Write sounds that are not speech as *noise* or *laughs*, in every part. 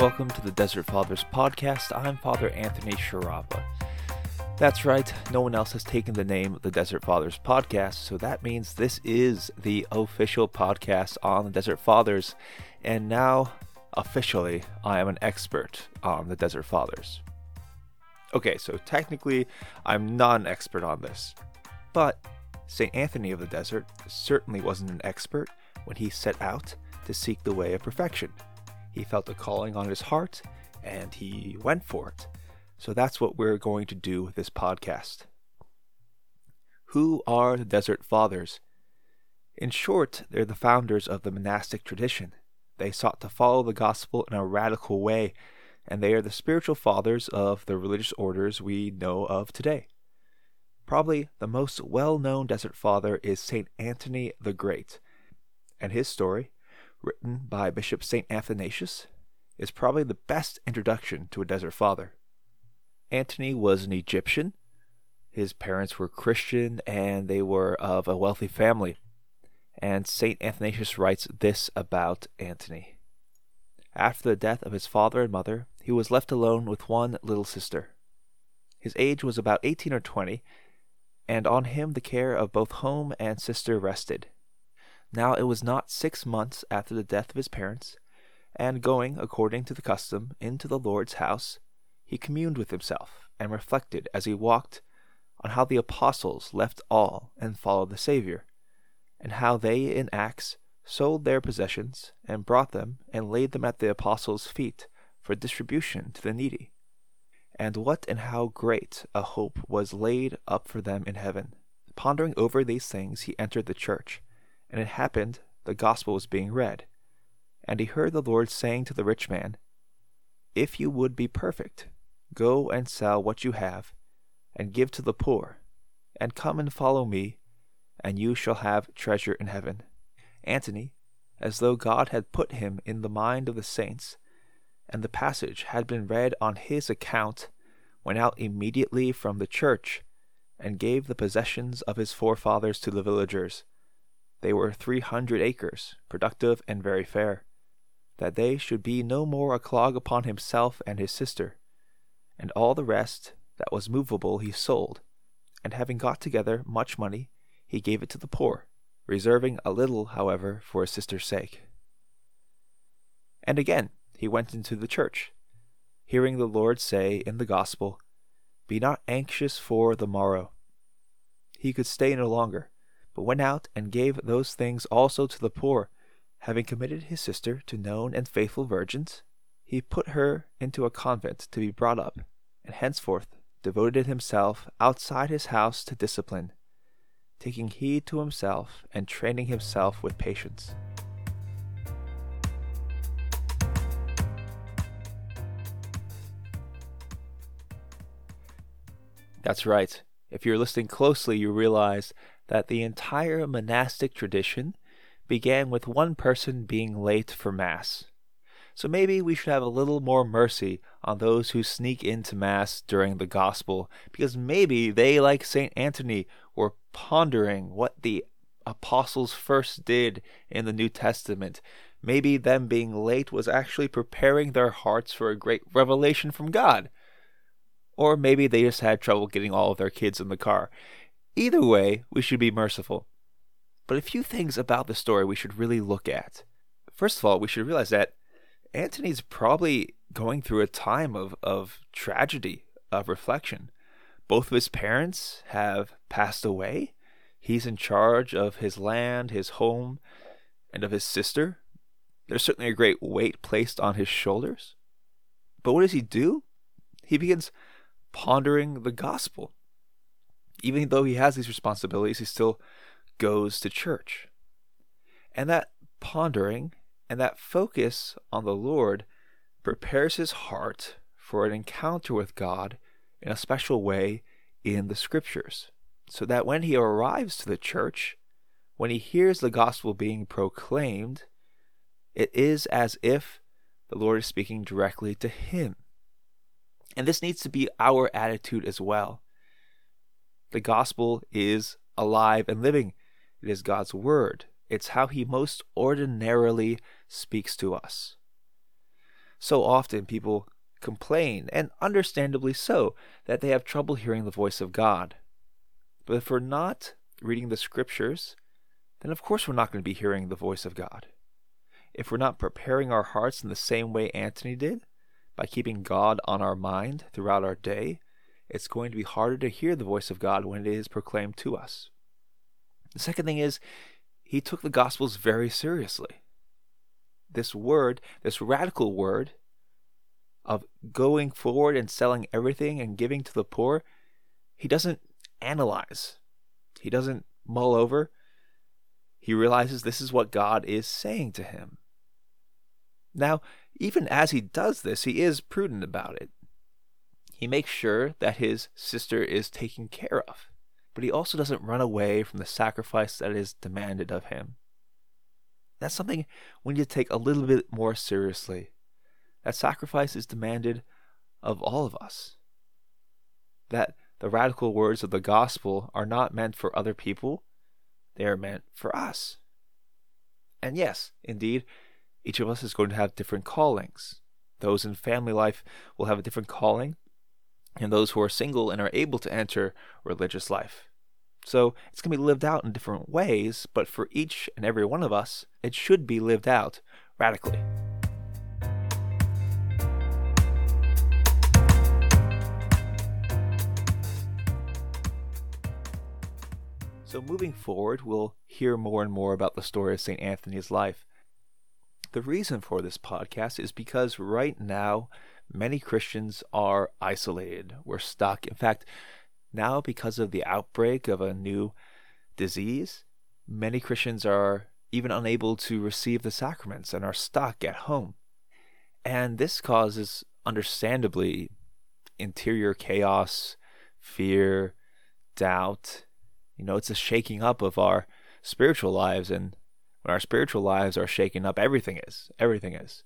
Welcome to the Desert Fathers podcast. I'm Father Anthony Sharapa. That's right, no one else has taken the name of the Desert Fathers podcast, so that means this is the official podcast on the Desert Fathers, and now, officially, I am an expert on the Desert Fathers. Okay, so technically, I'm not an expert on this, but St. Anthony of the Desert certainly wasn't an expert when he set out to seek the way of perfection. He felt a calling on his heart and he went for it. So that's what we're going to do with this podcast. Who are the Desert Fathers? In short, they're the founders of the monastic tradition. They sought to follow the gospel in a radical way, and they are the spiritual fathers of the religious orders we know of today. Probably the most well known Desert Father is St. Anthony the Great, and his story written by Bishop St. Athanasius, is probably the best introduction to a desert father. Antony was an Egyptian. His parents were Christian and they were of a wealthy family. And St. Athanasius writes this about Antony. After the death of his father and mother, he was left alone with one little sister. His age was about eighteen or twenty, and on him the care of both home and sister rested. Now it was not six months after the death of his parents, and going, according to the custom, into the Lord's house, he communed with himself, and reflected as he walked on how the apostles left all and followed the Saviour, and how they in Acts sold their possessions, and brought them and laid them at the apostles' feet for distribution to the needy. And what and how great a hope was laid up for them in heaven. Pondering over these things, he entered the church and it happened, the gospel was being read. And he heard the Lord saying to the rich man, If you would be perfect, go and sell what you have, and give to the poor, and come and follow me, and you shall have treasure in heaven. Antony, as though God had put him in the mind of the saints, and the passage had been read on his account, went out immediately from the church, and gave the possessions of his forefathers to the villagers they were three hundred acres, productive and very fair, that they should be no more a clog upon himself and his sister. And all the rest that was movable he sold, and having got together much money, he gave it to the poor, reserving a little, however, for his sister's sake. And again he went into the church, hearing the Lord say in the gospel, Be not anxious for the morrow. He could stay no longer but went out and gave those things also to the poor. Having committed his sister to known and faithful virgins, he put her into a convent to be brought up, and henceforth devoted himself outside his house to discipline, taking heed to himself and training himself with patience. That's right. If you're listening closely, you realize that the entire monastic tradition began with one person being late for Mass. So maybe we should have a little more mercy on those who sneak into Mass during the Gospel, because maybe they, like St. Anthony, were pondering what the apostles first did in the New Testament. Maybe them being late was actually preparing their hearts for a great revelation from God. Or maybe they just had trouble getting all of their kids in the car. Either way, we should be merciful. But a few things about the story we should really look at. First of all, we should realize that Antony's probably going through a time of, of tragedy, of reflection. Both of his parents have passed away. He's in charge of his land, his home, and of his sister. There's certainly a great weight placed on his shoulders. But what does he do? He begins pondering the gospel even though he has these responsibilities, he still goes to church. And that pondering and that focus on the Lord prepares his heart for an encounter with God in a special way in the scriptures. So that when he arrives to the church, when he hears the gospel being proclaimed, it is as if the Lord is speaking directly to him. And this needs to be our attitude as well. The gospel is alive and living. It is God's word. It's how he most ordinarily speaks to us. So often people complain, and understandably so, that they have trouble hearing the voice of God. But if we're not reading the scriptures, then of course we're not going to be hearing the voice of God. If we're not preparing our hearts in the same way Antony did, by keeping God on our mind throughout our day, it's going to be harder to hear the voice of God when it is proclaimed to us. The second thing is, he took the Gospels very seriously. This word, this radical word of going forward and selling everything and giving to the poor, he doesn't analyze. He doesn't mull over. He realizes this is what God is saying to him. Now, even as he does this, he is prudent about it. He makes sure that his sister is taken care of, but he also doesn't run away from the sacrifice that is demanded of him. That's something we need to take a little bit more seriously. That sacrifice is demanded of all of us. That the radical words of the gospel are not meant for other people, they are meant for us. And yes, indeed, each of us is going to have different callings. Those in family life will have a different calling, and those who are single and are able to enter religious life. So it's going to be lived out in different ways, but for each and every one of us, it should be lived out radically. So, moving forward, we'll hear more and more about the story of St. Anthony's life. The reason for this podcast is because right now, many Christians are isolated. We're stuck. In fact, now, because of the outbreak of a new disease, many Christians are even unable to receive the sacraments and are stuck at home. And this causes, understandably, interior chaos, fear, doubt, you know, it's a shaking up of our spiritual lives. And when our spiritual lives are shaken up, everything is. Everything is.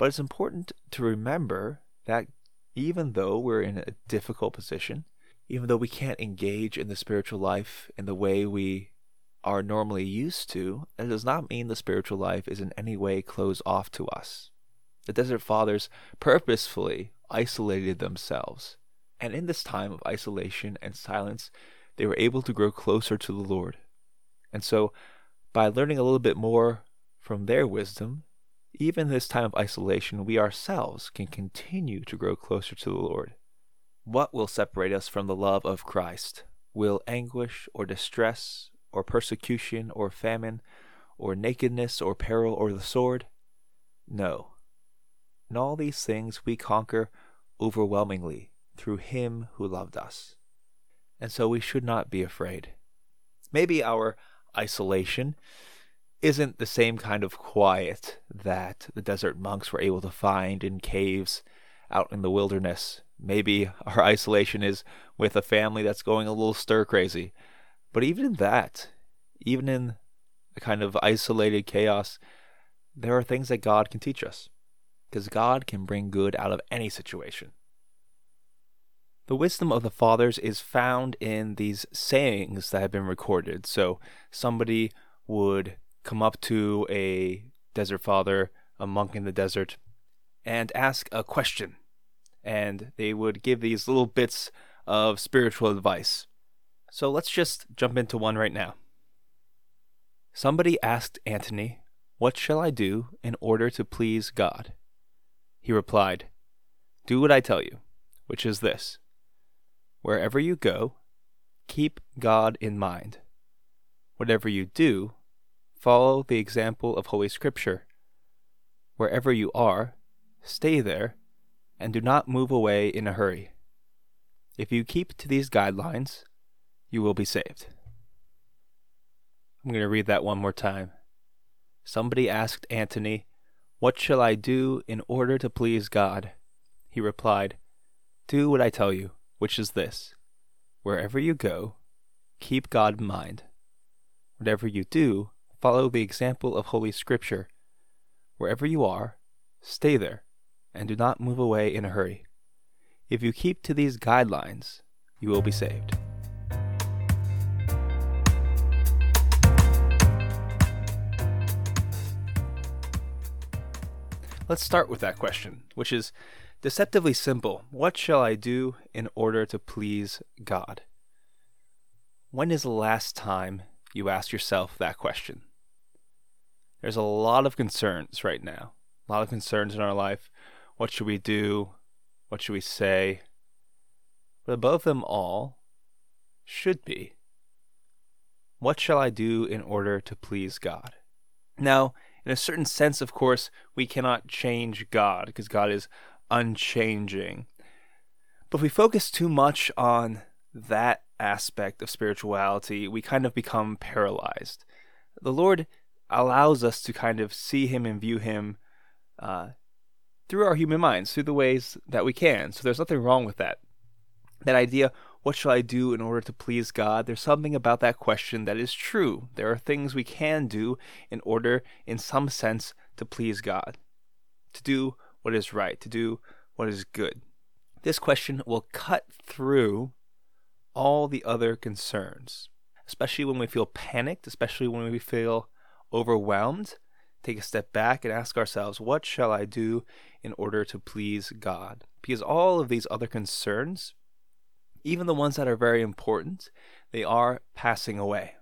But it's important to remember that even though we're in a difficult position, even though we can't engage in the spiritual life in the way we are normally used to, it does not mean the spiritual life is in any way closed off to us. The Desert Fathers purposefully isolated themselves. And in this time of isolation and silence, they were able to grow closer to the Lord. And so, by learning a little bit more from their wisdom, even this time of isolation, we ourselves can continue to grow closer to the Lord. What will separate us from the love of Christ? Will anguish or distress or persecution or famine or nakedness or peril or the sword? No. In all these things we conquer overwhelmingly through Him who loved us and so we should not be afraid. Maybe our isolation isn't the same kind of quiet that the desert monks were able to find in caves out in the wilderness. Maybe our isolation is with a family that's going a little stir crazy. But even in that, even in a kind of isolated chaos, there are things that God can teach us. Because God can bring good out of any situation. The wisdom of the fathers is found in these sayings that have been recorded. So somebody would come up to a desert father, a monk in the desert, and ask a question. And they would give these little bits of spiritual advice. So let's just jump into one right now. Somebody asked Antony, What shall I do in order to please God? He replied, Do what I tell you, which is this Wherever you go, keep God in mind. Whatever you do, follow the example of Holy Scripture. Wherever you are, stay there, and do not move away in a hurry. If you keep to these guidelines, you will be saved. I'm going to read that one more time. Somebody asked Antony, What shall I do in order to please God? He replied, Do what I tell you which is this wherever you go, keep God in mind. Whatever you do, follow the example of Holy Scripture. Wherever you are, stay there, and do not move away in a hurry. If you keep to these guidelines, you will be saved. Let's start with that question, which is deceptively simple. What shall I do in order to please God? When is the last time you asked yourself that question? There's a lot of concerns right now, a lot of concerns in our life. What should we do? What should we say? But above them all should be what shall I do in order to please God? Now, in a certain sense, of course, we cannot change God because God is unchanging. But if we focus too much on that aspect of spirituality, we kind of become paralyzed. The Lord allows us to kind of see Him and view Him uh, through our human minds, through the ways that we can. So there's nothing wrong with that. That idea, what shall I do in order to please God? There's something about that question that is true. There are things we can do in order, in some sense, to please God, to do what is right, to do what is good. This question will cut through all the other concerns, especially when we feel panicked, especially when we feel overwhelmed. Take a step back and ask ourselves, what shall I do in order to please God? Because all of these other concerns, even the ones that are very important, they are passing away.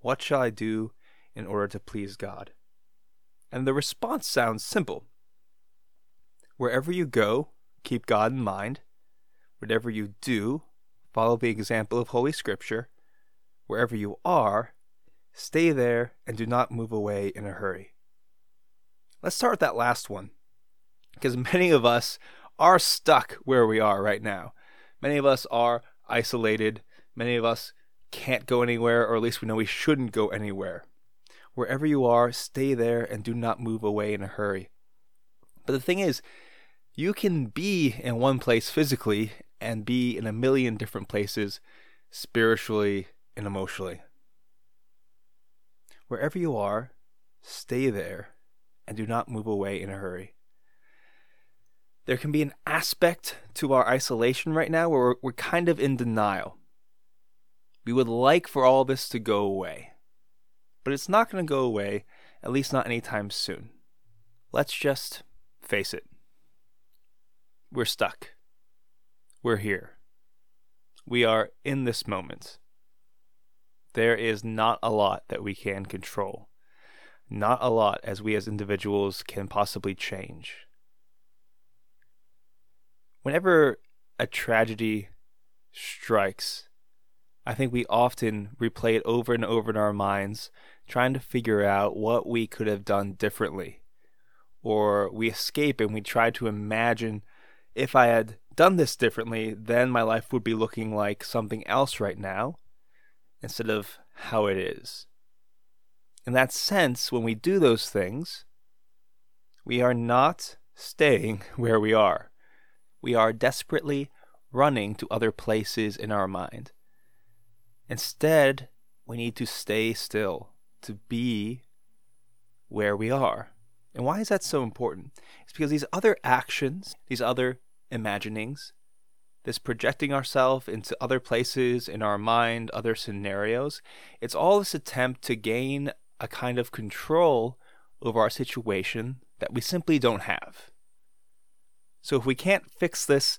What shall I do in order to please God? And the response sounds simple. Wherever you go, keep God in mind. Whatever you do, follow the example of Holy Scripture. Wherever you are, stay there and do not move away in a hurry. Let's start with that last one, because many of us are stuck where we are right now. Many of us are isolated. Many of us can't go anywhere, or at least we know we shouldn't go anywhere. Wherever you are, stay there and do not move away in a hurry. But the thing is, you can be in one place physically and be in a million different places spiritually and emotionally. Wherever you are, stay there and do not move away in a hurry. There can be an aspect to our isolation right now where we're, we're kind of in denial. We would like for all this to go away, but it's not going to go away, at least not anytime soon. Let's just face it. We're stuck. We're here. We are in this moment. There is not a lot that we can control. Not a lot as we as individuals can possibly change. Whenever a tragedy strikes, I think we often replay it over and over in our minds, trying to figure out what we could have done differently. Or we escape and we try to imagine if I had done this differently, then my life would be looking like something else right now instead of how it is. In that sense, when we do those things, we are not staying *laughs* where we are. We are desperately running to other places in our mind. Instead, we need to stay still, to be where we are. And why is that so important? It's because these other actions, these other imaginings, this projecting ourselves into other places in our mind, other scenarios, it's all this attempt to gain a kind of control over our situation that we simply don't have. So if we can't fix this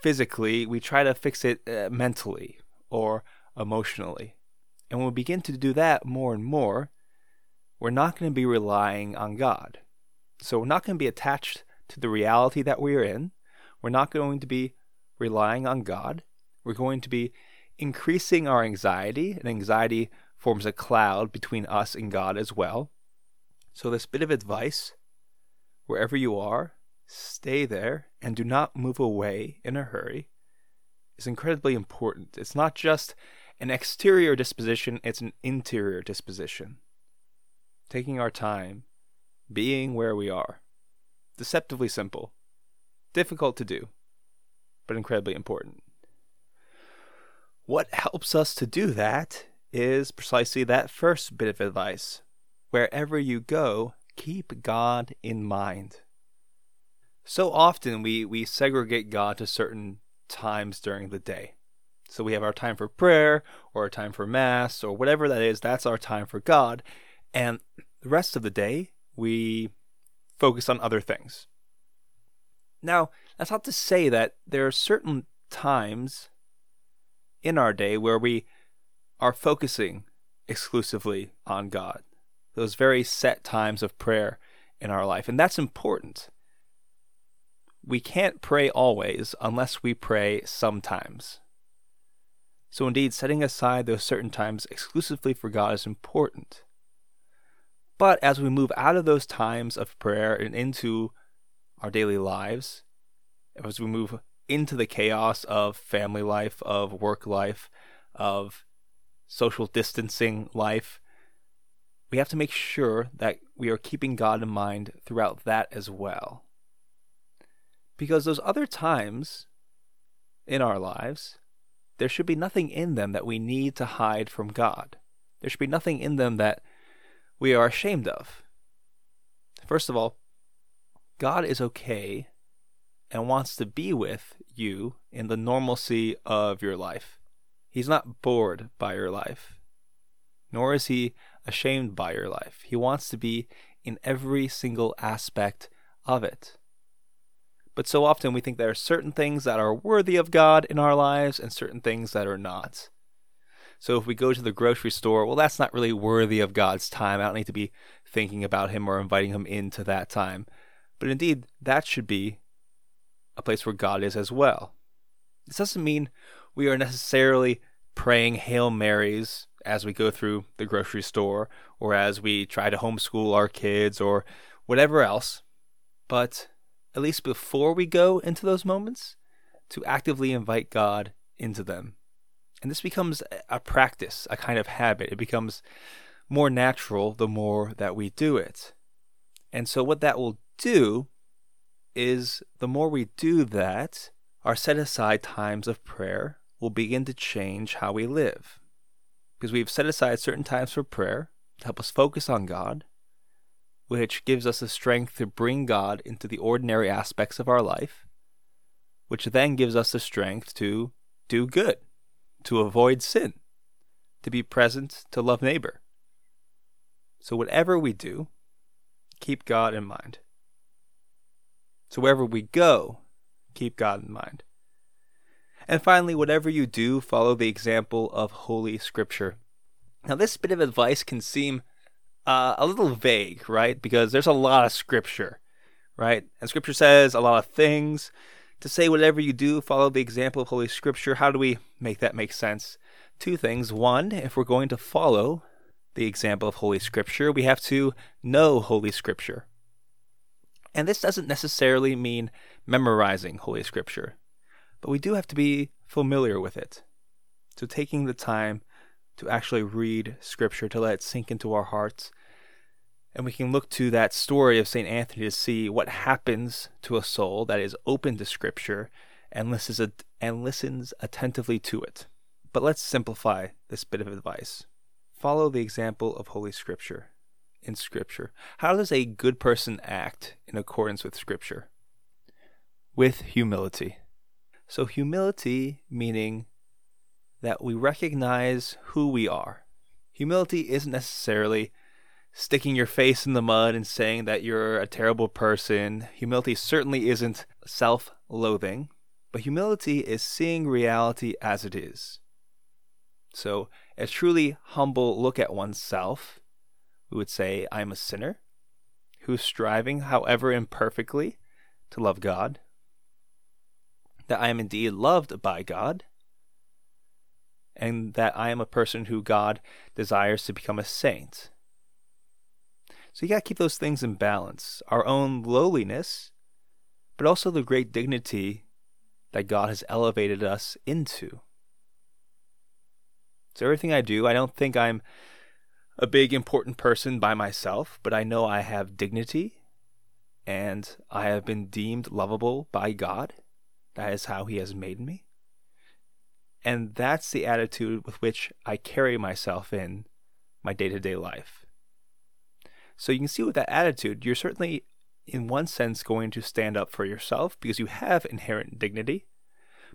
physically, we try to fix it uh, mentally or emotionally. And when we begin to do that more and more, we're not going to be relying on God. So we're not going to be attached to the reality that we are in. We're not going to be relying on God. We're going to be increasing our anxiety, and anxiety forms a cloud between us and God as well. So, this bit of advice wherever you are, stay there and do not move away in a hurry is incredibly important. It's not just an exterior disposition, it's an interior disposition. Taking our time being where we are. Deceptively simple. Difficult to do, but incredibly important. What helps us to do that is precisely that first bit of advice. Wherever you go, keep God in mind. So often we, we segregate God to certain times during the day. So we have our time for prayer or our time for Mass or whatever that is, that's our time for God. And the rest of the day, we focus on other things. Now, that's not to say that there are certain times in our day where we are focusing exclusively on God, those very set times of prayer in our life. And that's important. We can't pray always unless we pray sometimes. So, indeed, setting aside those certain times exclusively for God is important. But as we move out of those times of prayer and into our daily lives, as we move into the chaos of family life, of work life, of social distancing life, we have to make sure that we are keeping God in mind throughout that as well. Because those other times in our lives, there should be nothing in them that we need to hide from God. There should be nothing in them that we are ashamed of. First of all, God is okay and wants to be with you in the normalcy of your life. He's not bored by your life, nor is he ashamed by your life. He wants to be in every single aspect of it. But so often we think there are certain things that are worthy of God in our lives and certain things that are not. So if we go to the grocery store, well, that's not really worthy of God's time. I don't need to be thinking about Him or inviting Him into that time. But indeed, that should be a place where God is as well. This doesn't mean we are necessarily praying Hail Marys as we go through the grocery store or as we try to homeschool our kids or whatever else. But at least before we go into those moments, to actively invite God into them. And this becomes a practice, a kind of habit. It becomes more natural the more that we do it. And so, what that will do is the more we do that, our set aside times of prayer will begin to change how we live. Because we've set aside certain times for prayer to help us focus on God, which gives us the strength to bring God into the ordinary aspects of our life, which then gives us the strength to do good, to avoid sin, to be present, to love neighbor. So, whatever we do, keep God in mind. So, wherever we go, keep God in mind. And finally, whatever you do, follow the example of Holy Scripture. Now, this bit of advice can seem uh, a little vague, right? Because there's a lot of Scripture, right? And Scripture says a lot of things. To say whatever you do, follow the example of Holy Scripture, how do we make that make sense? Two things. One, if we're going to follow the example of Holy Scripture, we have to know Holy Scripture. And this doesn't necessarily mean memorizing Holy Scripture, but we do have to be familiar with it. So, taking the time to actually read Scripture, to let it sink into our hearts. And we can look to that story of St. Anthony to see what happens to a soul that is open to Scripture and listens, and listens attentively to it. But let's simplify this bit of advice. Follow the example of Holy Scripture in Scripture? How does a good person act in accordance with Scripture? With humility. So, humility meaning that we recognize who we are. Humility isn't necessarily sticking your face in the mud and saying that you're a terrible person. Humility certainly isn't self loathing, but humility is seeing reality as it is. So, a truly humble look at oneself who would say, I am a sinner who's striving, however imperfectly, to love God, that I am indeed loved by God, and that I am a person who God desires to become a saint. So you got to keep those things in balance our own lowliness, but also the great dignity that God has elevated us into. So everything I do, I don't think I'm a big important person by myself, but I know I have dignity and I have been deemed lovable by God. That is how He has made me. And that's the attitude with which I carry myself in my day to day life. So you can see with that attitude, you're certainly, in one sense, going to stand up for yourself because you have inherent dignity,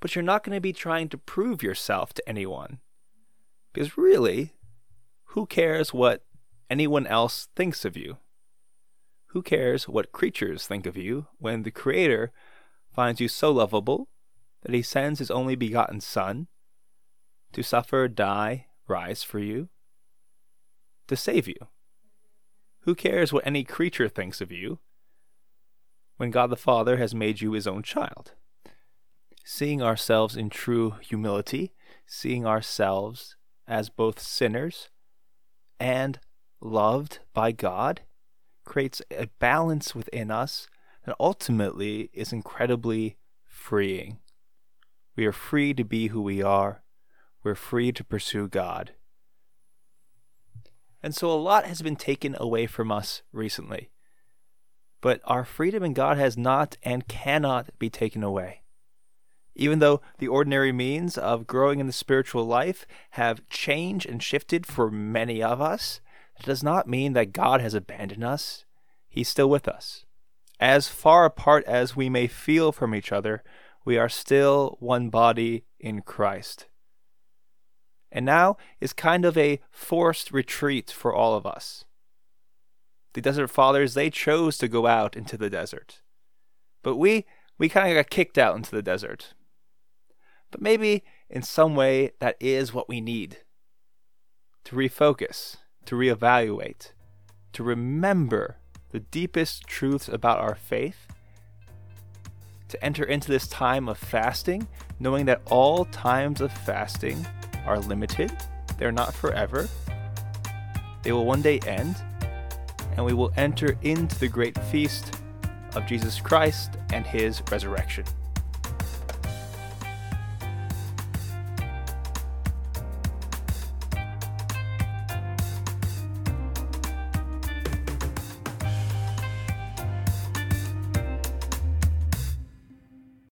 but you're not going to be trying to prove yourself to anyone. Because really, who cares what anyone else thinks of you? Who cares what creatures think of you when the Creator finds you so lovable that he sends his only begotten Son to suffer, die, rise for you, to save you? Who cares what any creature thinks of you when God the Father has made you his own child? Seeing ourselves in true humility, seeing ourselves as both sinners and loved by God, creates a balance within us that ultimately is incredibly freeing. We are free to be who we are. We're free to pursue God. And so a lot has been taken away from us recently. But our freedom in God has not and cannot be taken away. Even though the ordinary means of growing in the spiritual life have changed and shifted for many of us, it does not mean that God has abandoned us. He's still with us. As far apart as we may feel from each other, we are still one body in Christ. And now is kind of a forced retreat for all of us. The Desert Fathers, they chose to go out into the desert. But we, we kind of got kicked out into the desert. But maybe in some way that is what we need to refocus, to reevaluate, to remember the deepest truths about our faith, to enter into this time of fasting, knowing that all times of fasting are limited, they're not forever, they will one day end, and we will enter into the great feast of Jesus Christ and his resurrection.